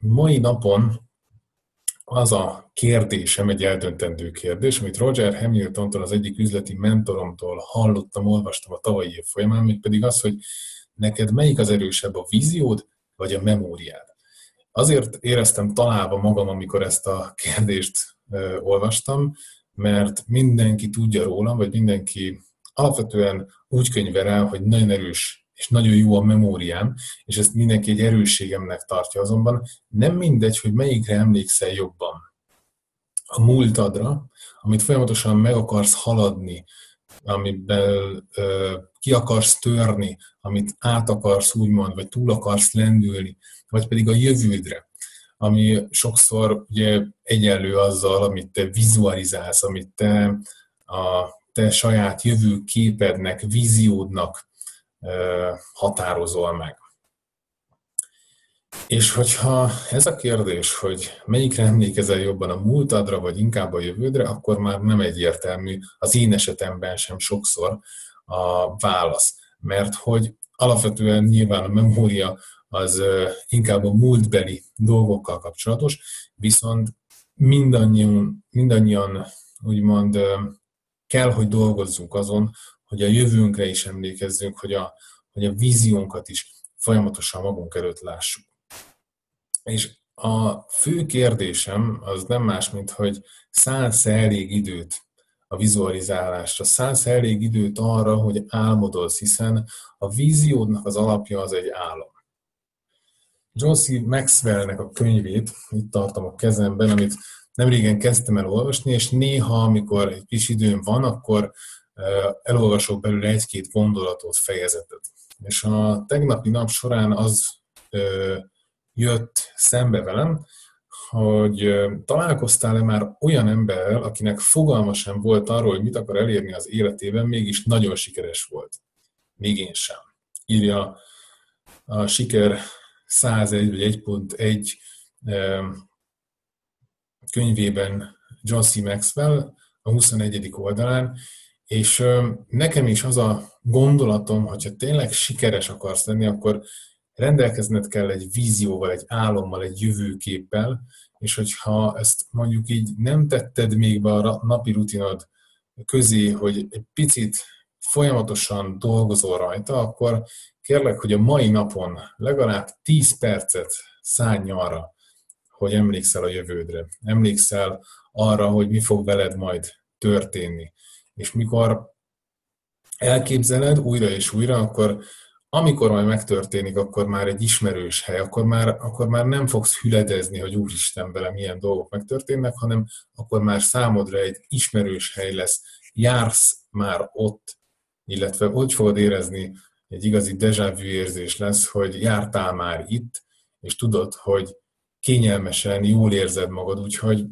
mai napon az a kérdésem, egy eldöntendő kérdés, amit Roger Hamiltontól, az egyik üzleti mentoromtól hallottam, olvastam a tavalyi év folyamán, még pedig az, hogy neked melyik az erősebb, a víziód vagy a memóriád? Azért éreztem találva magam, amikor ezt a kérdést olvastam, mert mindenki tudja rólam, vagy mindenki alapvetően úgy könyvel el, hogy nagyon erős és nagyon jó a memóriám, és ezt mindenki egy erősségemnek tartja azonban. Nem mindegy, hogy melyikre emlékszel jobban. A múltadra, amit folyamatosan meg akarsz haladni, amiben ö, ki akarsz törni, amit át akarsz úgymond, vagy túl akarsz lendülni, vagy pedig a jövődre, ami sokszor ugye egyenlő azzal, amit te vizualizálsz, amit te a te saját jövő képednek, víziódnak határozol meg. És hogyha ez a kérdés, hogy melyikre emlékezel jobban a múltadra, vagy inkább a jövődre, akkor már nem egyértelmű, az én esetemben sem sokszor a válasz. Mert hogy alapvetően nyilván a memória az inkább a múltbeli dolgokkal kapcsolatos, viszont mindannyian, mindannyian úgymond kell, hogy dolgozzunk azon, hogy a jövőnkre is emlékezzünk, hogy a, hogy a víziónkat is folyamatosan magunk előtt lássuk. És a fő kérdésem az nem más, mint hogy szánsz elég időt a vizualizálásra, szánsz elég időt arra, hogy álmodolsz, hiszen a víziódnak az alapja az egy álom. John C. Maxwellnek a könyvét, itt tartom a kezemben, amit nemrégen kezdtem el olvasni, és néha, amikor egy kis időm van, akkor elolvasok belőle egy-két gondolatot, fejezetet. És a tegnapi nap során az jött szembe velem, hogy találkoztál-e már olyan emberrel, akinek fogalma sem volt arról, hogy mit akar elérni az életében, mégis nagyon sikeres volt. Még én sem. Írja a siker 101 vagy 1.1 könyvében John C. Maxwell a 21. oldalán, és nekem is az a gondolatom, hogyha tényleg sikeres akarsz lenni, akkor rendelkezned kell egy vízióval, egy álommal, egy jövőképpel, és hogyha ezt mondjuk így nem tetted még be a napi rutinod közé, hogy egy picit folyamatosan dolgozol rajta, akkor kérlek, hogy a mai napon legalább 10 percet szállj arra, hogy emlékszel a jövődre. Emlékszel arra, hogy mi fog veled majd történni. És mikor elképzeled újra és újra, akkor amikor majd megtörténik, akkor már egy ismerős hely, akkor már, akkor már nem fogsz hüledezni, hogy úristen vele milyen dolgok megtörténnek, hanem akkor már számodra egy ismerős hely lesz, jársz már ott, illetve úgy fogod érezni, egy igazi déjà vu érzés lesz, hogy jártál már itt, és tudod, hogy kényelmesen, jól érzed magad, úgyhogy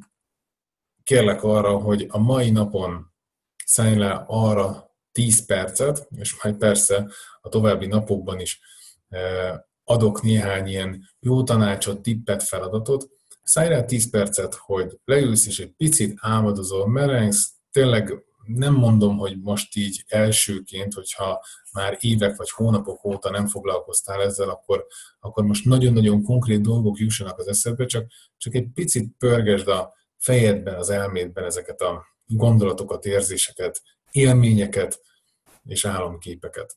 kérlek arra, hogy a mai napon szállj le arra 10 percet, és majd persze a további napokban is e, adok néhány ilyen jó tanácsot, tippet, feladatot, szállj rá 10 percet, hogy leülsz és egy picit álmodozol, merengsz, tényleg nem mondom, hogy most így elsőként, hogyha már évek vagy hónapok óta nem foglalkoztál ezzel, akkor, akkor most nagyon-nagyon konkrét dolgok jussanak az eszedbe, csak, csak egy picit pörgesd a fejedben, az elmédben ezeket a gondolatokat, érzéseket, élményeket és álomképeket.